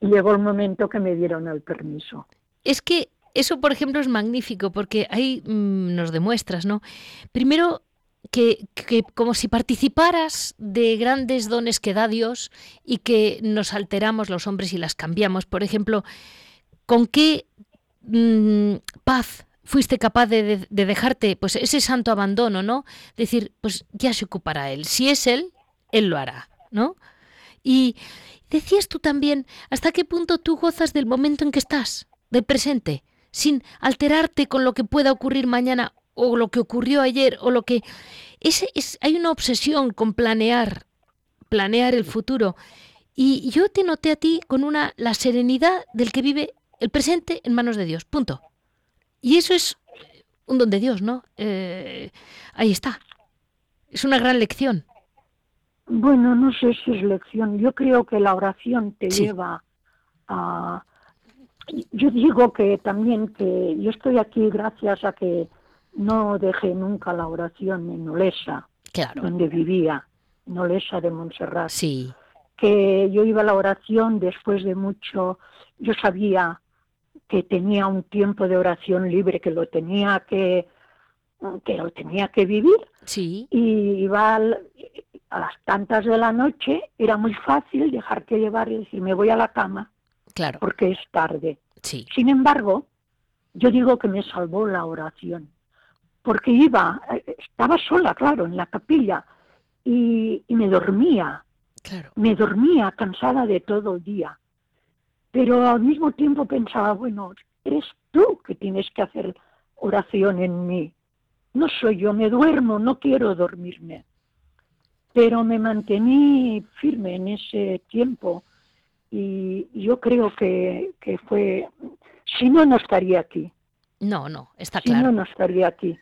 y llegó el momento que me dieron el permiso. Es que eso, por ejemplo, es magnífico porque ahí mm, nos demuestras, ¿no? Primero, que, que, como si participaras de grandes dones que da Dios y que nos alteramos los hombres y las cambiamos. Por ejemplo, ¿con qué mm, paz fuiste capaz de, dejarte pues ese santo abandono, ¿no? Decir, pues ya se ocupará él. Si es él, él lo hará, ¿no? Y decías tú también, ¿hasta qué punto tú gozas del momento en que estás, del presente, sin alterarte con lo que pueda ocurrir mañana o lo que ocurrió ayer o lo que ese es hay una obsesión con planear, planear el futuro. Y yo te noté a ti con una la serenidad del que vive el presente en manos de Dios. Punto. Y eso es un don de Dios, ¿no? Eh, ahí está. Es una gran lección. Bueno, no sé si es lección. Yo creo que la oración te lleva a... Yo digo que también que yo estoy aquí gracias a que no dejé nunca la oración en Olesa, Claro. donde vivía, en Olesa de Montserrat. Sí, Que yo iba a la oración después de mucho, yo sabía que tenía un tiempo de oración libre, que lo tenía que, que lo tenía que vivir, sí, y iba al- a las tantas de la noche, era muy fácil dejarte llevar y decir, me voy a la cama claro. porque es tarde. Sí, Sin embargo, yo digo que me salvó la oración, porque iba, eh, estaba sola, claro, en la capilla, y, y me dormía, claro. me dormía cansada de todo el día. Pero al mismo tiempo pensaba, bueno, eres tú que tienes que hacer oración en mí. No soy yo, me duermo, no quiero dormirme. Pero me mantení firme en ese tiempo y yo creo que, que fue, si no, no estaría aquí, No, no, está si no, claro. no estaría aquí.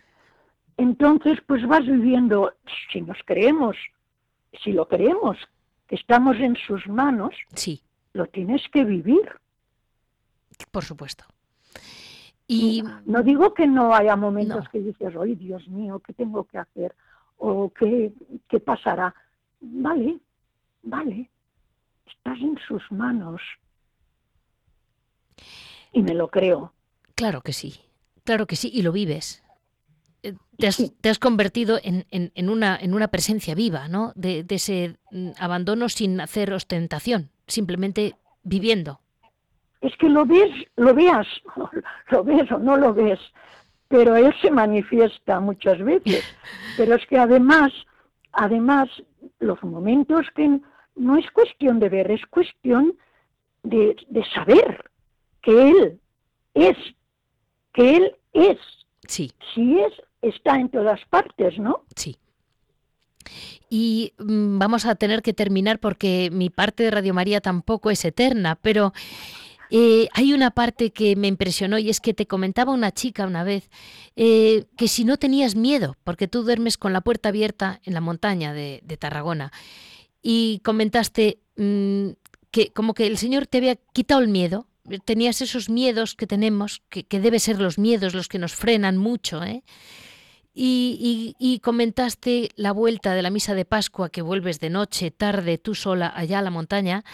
Entonces, pues vas viviendo, si nos creemos, si lo creemos, que estamos en sus manos, Sí, lo tienes que vivir. por supuesto. Y No digo que no haya momentos No. que dices, ay Dios mío, ¿qué tengo que hacer? O ¿qué, qué pasará? Vale, vale, estás en sus manos. Y me lo creo. claro que sí, claro que sí, y lo vives. Eh, Te has, Sí. te has convertido en, en- en una, en una presencia viva, ¿no? De, de ese mm, abandono sin hacer ostentación, simplemente viviendo. Es que lo ves, lo veas, lo ves o no lo ves, pero él se manifiesta muchas veces. Pero es que además, además, los momentos que no es cuestión de ver, es cuestión de, de saber que él es, que él es, Sí, si es, está en todas partes, ¿no? sí. Y mm, vamos a tener que terminar porque mi parte de Radio María tampoco es eterna, pero eh, hay una parte que me impresionó y es que te comentaba una chica una vez eh, que si no tenías miedo, porque tú duermes con la puerta abierta en la montaña de, Tarragona, y comentaste mm, que como que el Señor te había quitado el miedo, tenías esos miedos que tenemos, que, que debe ser los miedos los que nos frenan mucho, ¿eh? Y, y- y comentaste la vuelta de la misa de Pascua, que vuelves de noche, tarde, tú sola, allá a la montaña,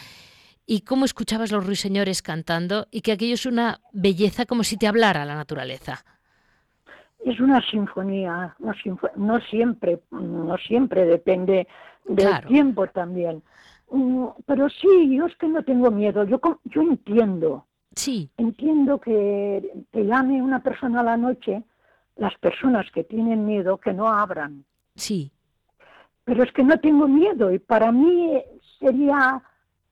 y cómo escuchabas los ruiseñores cantando, y que aquello es una belleza como si te hablara la naturaleza. Es una sinfonía, no, sinfo- no siempre, no siempre depende del Claro. tiempo también. Mm, Pero sí, yo es que no tengo miedo. Yo, yo entiendo, Sí, entiendo que te llame una persona a la noche, las personas que tienen miedo que no abran. sí, Pero es que no tengo miedo y para mí sería,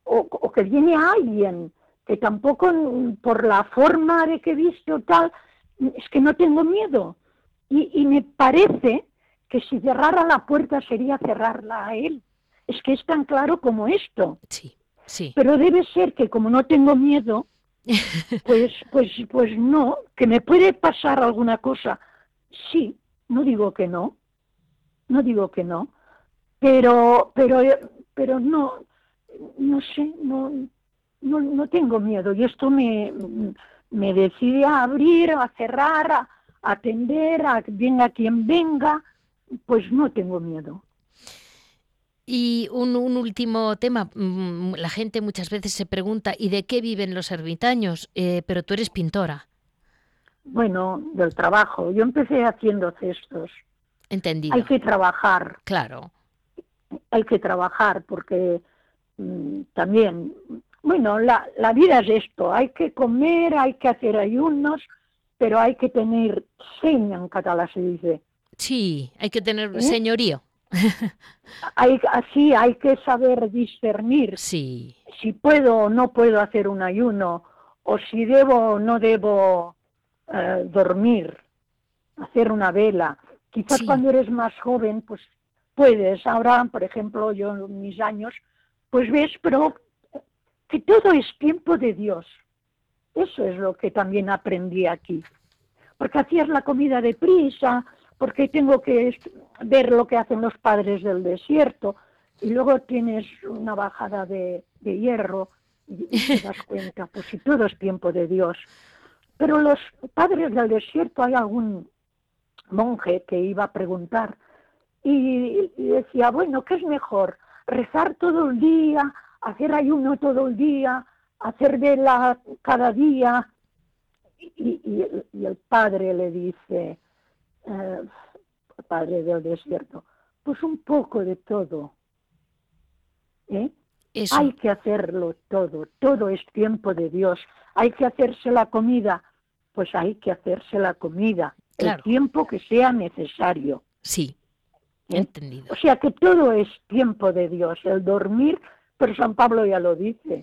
o, o que viene alguien que tampoco mm, por la forma de que he visto tal, es que no tengo miedo. Y, y me parece que si cerrara la puerta sería cerrarla a él. Es que es tan claro como esto. sí, sí. Pero debe ser que como no tengo miedo, pues, pues, pues no, que me puede pasar alguna cosa. Sí, no digo que no, no digo que no, pero, pero, pero no, no sé, no, no, no tengo miedo y esto me, me decide a abrir, a cerrar, a, atender, a venga quien venga, pues no tengo miedo. Y un, un último tema, mm, la gente muchas veces se pregunta, ¿y de qué viven los ermitaños? Eh, pero tú eres pintora, Bueno, del trabajo. Yo empecé haciendo cestos. entendido. Hay que trabajar, Claro, hay que trabajar porque mm, también, bueno, la, la vida es esto, hay que comer, hay que hacer ayunos, pero hay que tener seña en catalán se dice. sí, hay que tener ¿Eh? señorío. Hay, así hay que saber discernir Sí, si puedo o no puedo hacer un ayuno, o si debo o no debo eh, dormir, hacer una vela. Quizás Sí. cuando eres más joven, pues puedes. Ahora, por ejemplo, yo en mis años, pues ves, pero que todo es tiempo de Dios. Eso es lo que también aprendí aquí. Porque hacías la comida deprisa, porque tengo que ver lo que hacen los padres del desierto, y luego tienes una bajada de, de hierro y, y te das cuenta, pues si todo es tiempo de Dios. Pero los padres del desierto hay algún, monje que iba a preguntar y, decía, bueno, ¿qué es mejor? ¿Rezar todo el día? ¿Hacer ayuno todo el día? ¿Hacer vela cada día? Y, el, padre le dice, eh, padre del desierto, pues un poco de todo. ¿eh? Hay que hacerlo todo, todo es tiempo de Dios. Hay que hacerse la comida, pues hay que hacerse la comida, el tiempo que sea necesario. Sí, ¿Eh? entendido. O sea que todo es tiempo de Dios, el dormir, pero San Pablo ya lo dice,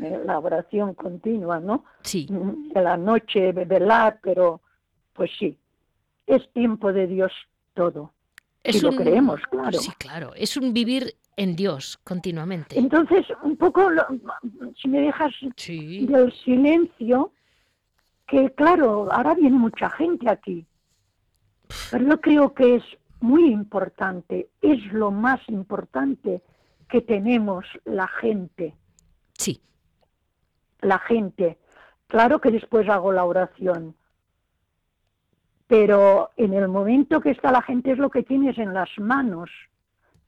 ¿eh? la oración continua, ¿no? Sí. De la noche velar, pero pues sí, es tiempo de Dios todo. Es lo creemos, claro. Sí, claro. Es un vivir en Dios continuamente. Entonces, un poco, si me dejas del silencio, que claro, ahora viene mucha gente aquí, pero yo creo que es muy importante, es lo más importante que tenemos la gente. Sí. La gente. Claro que después hago la oración, pero en el momento que está la gente es lo que tienes en las manos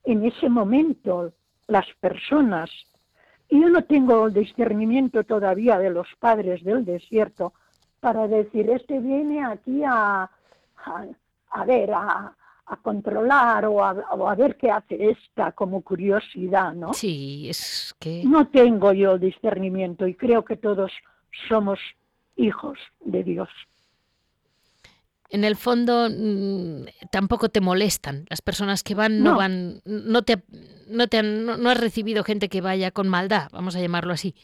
en ese momento las personas. Y yo no tengo el discernimiento todavía de los padres del desierto para decir, este viene aquí a, a, ver, a, a controlar o a, o a, ver qué hace esta como curiosidad, ¿no? Sí, es que... No tengo yo el discernimiento y creo que todos somos hijos de Dios en el fondo mm, tampoco te molestan. Las personas que van no, van, no te, no te no, has recibido gente que vaya con maldad, vamos a llamarlo así.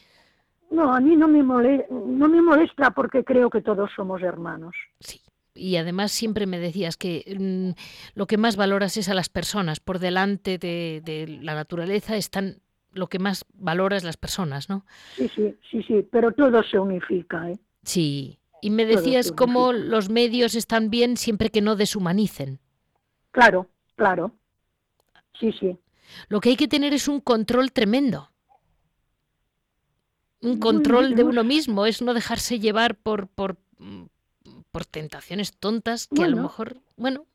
No, a mí no me molesta, no me molesta porque creo que todos somos hermanos. Sí. Y además siempre me decías que mm, lo que más valoras es a las personas. Por delante de, de la naturaleza están lo que más valoras las personas, ¿no? Sí, sí, sí, sí, pero todo se unifica, ¿eh? Sí, y me decías cómo los medios están bien siempre que no deshumanicen. Claro, claro. Sí, sí. Lo que hay que tener es un control tremendo. Un control de uno mismo, es no dejarse llevar por, por, por tentaciones tontas que a lo mejor, bueno.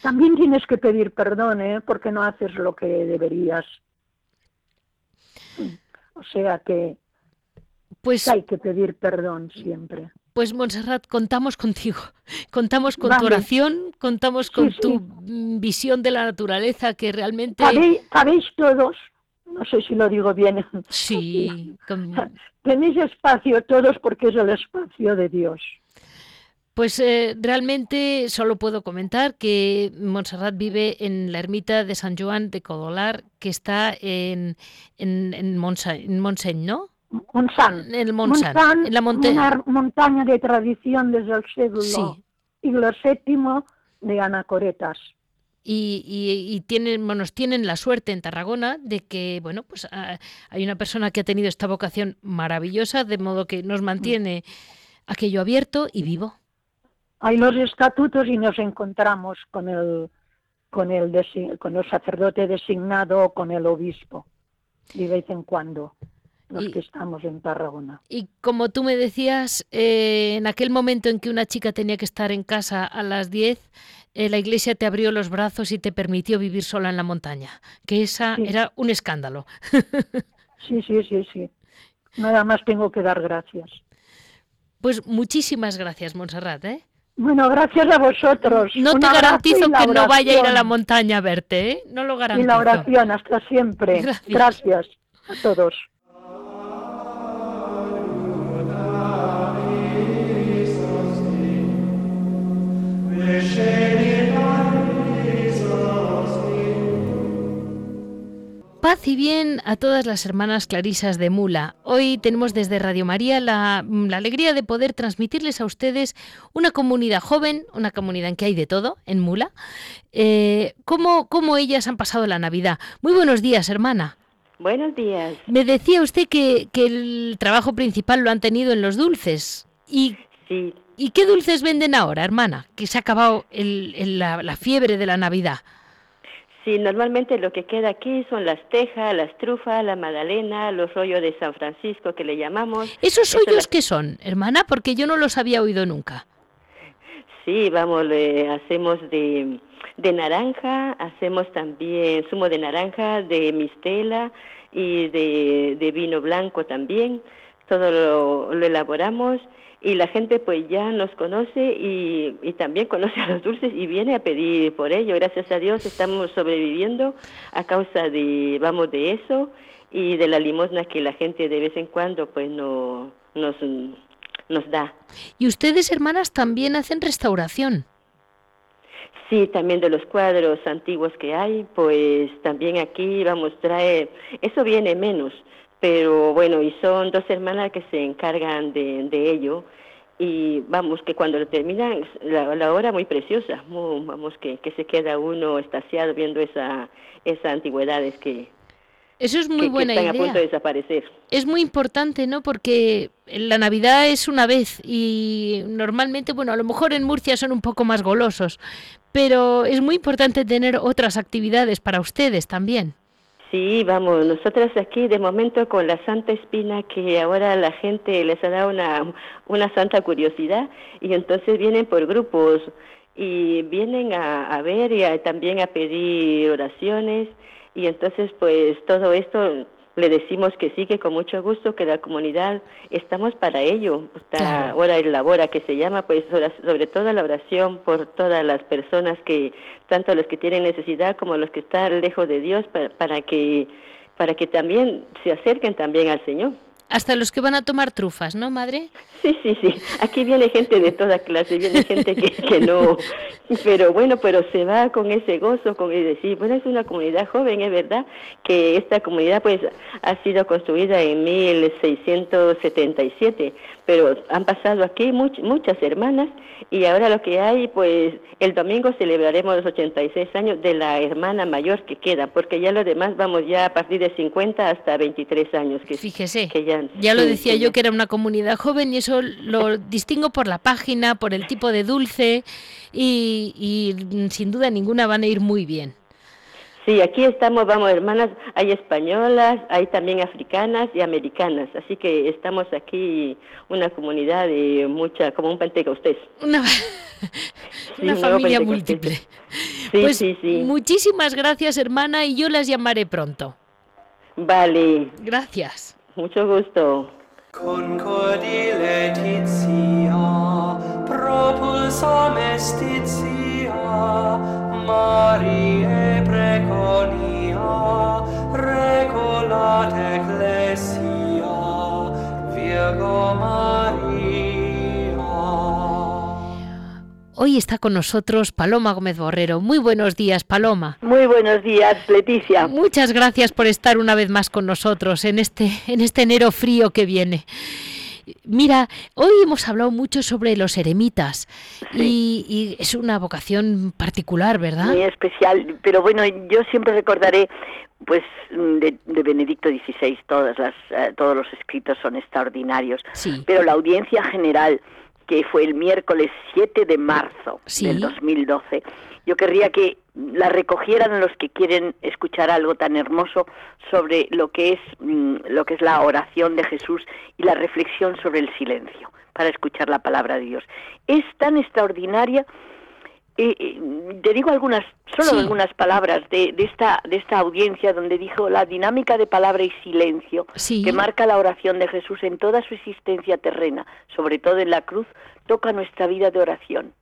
También tienes que pedir perdón, ¿eh? Porque no haces lo que deberías. O sea que pues hay que pedir perdón siempre. Pues Montserrat, contamos contigo, contamos con tu oración, contamos con tu visión de la naturaleza que realmente... ¿Sabéis, todos? No sé si lo digo bien. Sí. Tenéis espacio todos porque es el espacio de Dios. Pues eh, realmente solo puedo comentar que Montserrat vive en la ermita de San Joan de Codolar, que está en, en, en, en ¿no? Monsan. El Monsan, en la montaña. Una montaña de tradición desde el siglo, sí. siglo VII de Anacoretas. Y, y, tienen, bueno, tienen la suerte en Tarragona de que, bueno, pues ah, hay una persona que ha tenido esta vocación maravillosa, de modo que nos mantiene aquello abierto y vivo. Hay los estatutos y nos encontramos con el, con el, con el sacerdote designado o con el obispo, de vez en cuando los que estamos en Tarragona. Y como tú me decías, eh, en aquel momento en que una chica tenía que estar en casa a las 10, eh, la iglesia te abrió los brazos y te permitió vivir sola en la montaña, que esa era un escándalo. sí, sí, sí, sí. Nada más tengo que dar gracias. Pues muchísimas gracias, Montserrat. ¿eh? Bueno, gracias a vosotros. No te garantizo que no vaya a ir a la montaña a verte, ¿eh? No lo garantizo. Y la oración, hasta siempre. gracias a todos. Paz y bien a todas las hermanas clarisas de Mula. Hoy tenemos desde Radio María la, alegría de poder transmitirles a ustedes una comunidad joven, una comunidad en que hay de todo, en Mula. Eh, ¿cómo, ¿Cómo ellas han pasado la Navidad? Muy buenos días, hermana. Buenos días. Me decía usted que, que el trabajo principal lo han tenido en los dulces. Y sí. ¿Y qué dulces venden ahora, hermana? Que se ha acabado la, fiebre de la Navidad. Sí, normalmente lo que queda aquí son las tejas, las trufas, la magdalena, los rollos de San Francisco que le llamamos. ¿Esos rollos qué son, hermana? Porque yo no los había oído nunca. Sí, vamos, le hacemos de, de naranja, hacemos también zumo de naranja, de mistela y de, de vino blanco también. Todo lo, lo elaboramos y la gente pues ya nos conoce y, y, también conoce a los dulces y viene a pedir por ello. Gracias a Dios estamos sobreviviendo a causa de, vamos, de eso y de la limosna que la gente de vez en cuando pues no, nos, nos da. Y ustedes, hermanas, también hacen restauración. Sí, también de los cuadros antiguos que hay, pues también aquí vamos a traer, eso viene menos, pero bueno, y son dos hermanas que se encargan de, de ello y vamos que cuando lo terminan la, la hora muy preciosa, muy, vamos que, que se queda uno estaciado viendo esa, esas antigüedades que, eso es muy que, buena que están idea. a punto de desaparecer. Es muy importante, ¿no? Porque la Navidad es una vez y normalmente, bueno, a lo mejor en Murcia son un poco más golosos, pero es muy importante tener otras actividades para ustedes también. Sí, vamos, nosotras aquí de momento con la Santa Espina que ahora la gente les ha dado una, una santa curiosidad y entonces vienen por grupos y vienen a, a ver y a, también a pedir oraciones y entonces pues todo esto le decimos que sí, que con mucho gusto, que la comunidad estamos para ello. Esta Claro. hora y labora que se llama, pues sobre todo la oración por todas las personas que, tanto los que tienen necesidad como los que están lejos de Dios, para, para que para que también se acerquen también al Señor. Hasta los que van a tomar trufas, ¿no, madre? Sí, sí, sí. Aquí viene gente de toda clase, viene gente que, que no, pero bueno, pero se va con ese gozo, con el decir, bueno, es una comunidad joven, es verdad que esta comunidad pues ha sido construida en 1677, pero han pasado aquí much- muchas hermanas y ahora lo que hay pues el domingo celebraremos los 86 años de la hermana mayor que queda, porque ya los demás vamos ya a partir de 50 hasta 23 años que Fíjese. que ya, Ya lo sí, decía yo ya. que era una comunidad joven y eso lo distingo por la página, por el tipo de dulce y, y, sin duda ninguna van a ir muy bien. Sí, aquí estamos, vamos, hermanas, hay españolas, hay también africanas y americanas, así que estamos aquí una comunidad de mucha, como un pentecostés. Una, Sí, una familia múltiple. Sí, pues sí, sí. muchísimas gracias, hermana, y yo las llamaré pronto. Vale, Gracias. mucho gusto. Concordi propulsa Mariae preconia, regolat ecclesia, Virgo Maria. Hoy está con nosotros Paloma Gómez Borrero. Muy buenos días, Paloma. Muy buenos días, Leticia. Muchas gracias por estar una vez más con nosotros en este, en este enero frío que viene. Mira, hoy hemos hablado mucho sobre los eremitas y, y es una vocación particular, ¿verdad? Muy especial, pero bueno, yo siempre recordaré, pues, de, de Benedicto XVI, todas las, eh, todos los escritos son extraordinarios, Sí. pero la audiencia general, que fue el miércoles 7 de marzo Sí. del 2012, yo querría que la recogieran los que quieren escuchar algo tan hermoso sobre lo que es mm, lo que es la oración de Jesús y la reflexión sobre el silencio para escuchar la palabra de Dios. Es tan extraordinaria eh, eh, te digo algunas, solo Sí. algunas palabras de, de esta de esta audiencia donde dijo la dinámica de palabra y silencio Sí. que marca la oración de Jesús en toda su existencia terrena, sobre todo en la cruz, toca nuestra vida de oración.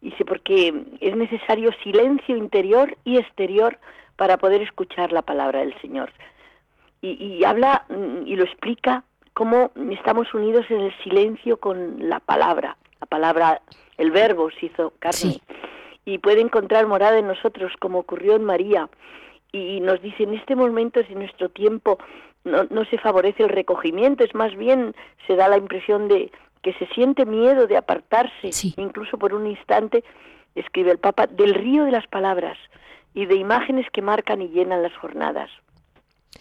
Dice porque es necesario silencio interior y exterior para poder escuchar la palabra del Señor. Y, y habla mm, y lo explica cómo estamos unidos en el silencio con la palabra. La palabra, el verbo se hizo carne. Sí. Y puede encontrar morada en nosotros, como ocurrió en María. Y nos dice, en este momento, si en nuestro tiempo no, no se favorece el recogimiento, es más bien se da la impresión de que se siente miedo de apartarse, Sí. incluso por un instante, escribe el Papa, del río de las palabras y de imágenes que marcan y llenan las jornadas.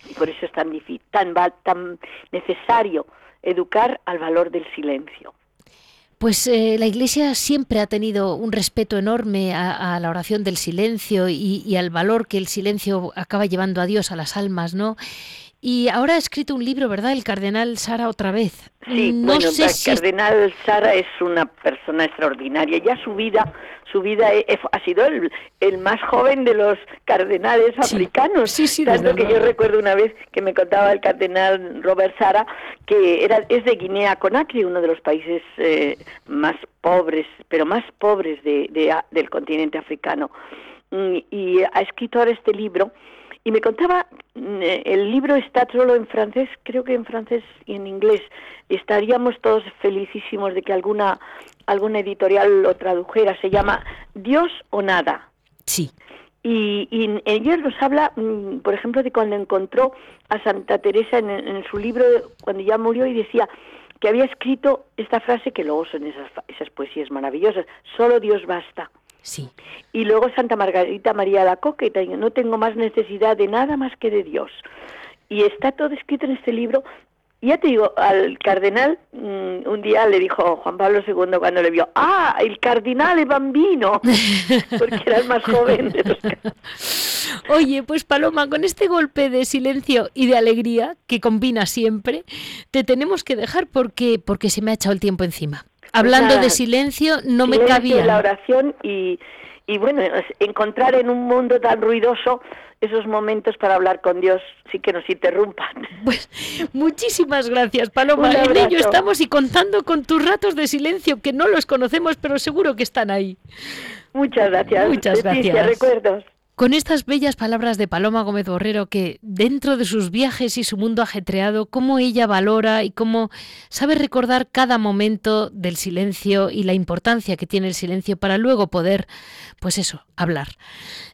Y por eso es tan, difí- tan, tan necesario educar al valor del silencio. Pues eh, la Iglesia siempre ha tenido un respeto enorme a, a la oración del silencio y, y al valor que el silencio acaba llevando a Dios, a las almas, ¿no? Y ahora ha escrito un libro, ¿verdad? El cardenal Sara otra vez. Sí, no bueno, sé el si cardenal Sara es una persona extraordinaria. Ya su vida, su vida e- e- ha sido el, el más joven de los cardenales Sí, africanos. sí, sí, Tanto que yo recuerdo una vez que me contaba el cardenal Robert Sara que era es de Guinea Conakry, uno de los países eh, más pobres, pero más pobres de, del continente africano. Mm, Y ha escrito ahora este libro y me contaba, mm, eh, el libro está solo en francés, creo que en francés y en inglés. Estaríamos todos felicísimos de que alguna, alguna editorial lo tradujera. Se llama Dios o nada. Sí. Y, y ellos nos habla, mm, por ejemplo, de cuando encontró a Santa Teresa en, en su libro, cuando ya murió, y decía que había escrito esta frase, que luego son esas, esas poesías maravillosas, solo Dios basta. Sí. Y luego Santa Margarita María la Coque, no tengo más necesidad de nada más que de Dios. Y está todo escrito en este libro. Ya te digo, al cardenal mm, un día le dijo Juan Pablo II cuando le vio, ah, el cardinal bambino, porque era el más joven de los Oye, pues Paloma, con este golpe de silencio y de alegría que combina siempre, te tenemos que dejar porque, porque se me ha echado el tiempo encima. Hablando de silencio, no me cabía. la oración y, y bueno, encontrar en un mundo tan ruidoso esos momentos para hablar con Dios sí que nos interrumpan. Pues muchísimas gracias, Paloma. En ello estamos y contando con tus ratos de silencio, que no los conocemos, pero seguro que están ahí. Muchas gracias. Muchas Leticia, gracias. recuerdos. Con estas bellas palabras de Paloma Gómez Borrero, que dentro de sus viajes y su mundo ajetreado, cómo ella valora y cómo sabe recordar cada momento del silencio y la importancia que tiene el silencio para luego poder, pues eso, hablar.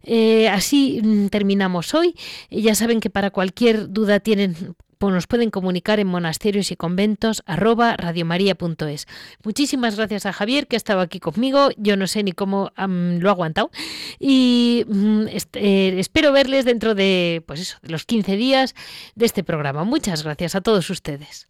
Eh, así mm, terminamos hoy. Eh, Ya saben que para cualquier duda tienen nos pueden comunicar en monasterios y conventos radiomaria.es. Muchísimas gracias a Javier que ha estado aquí conmigo. Yo no sé ni cómo lo ha aguantado. Y mm, eh, espero verles dentro de, pues eso, de los 15 días de este programa. Muchas gracias a todos ustedes.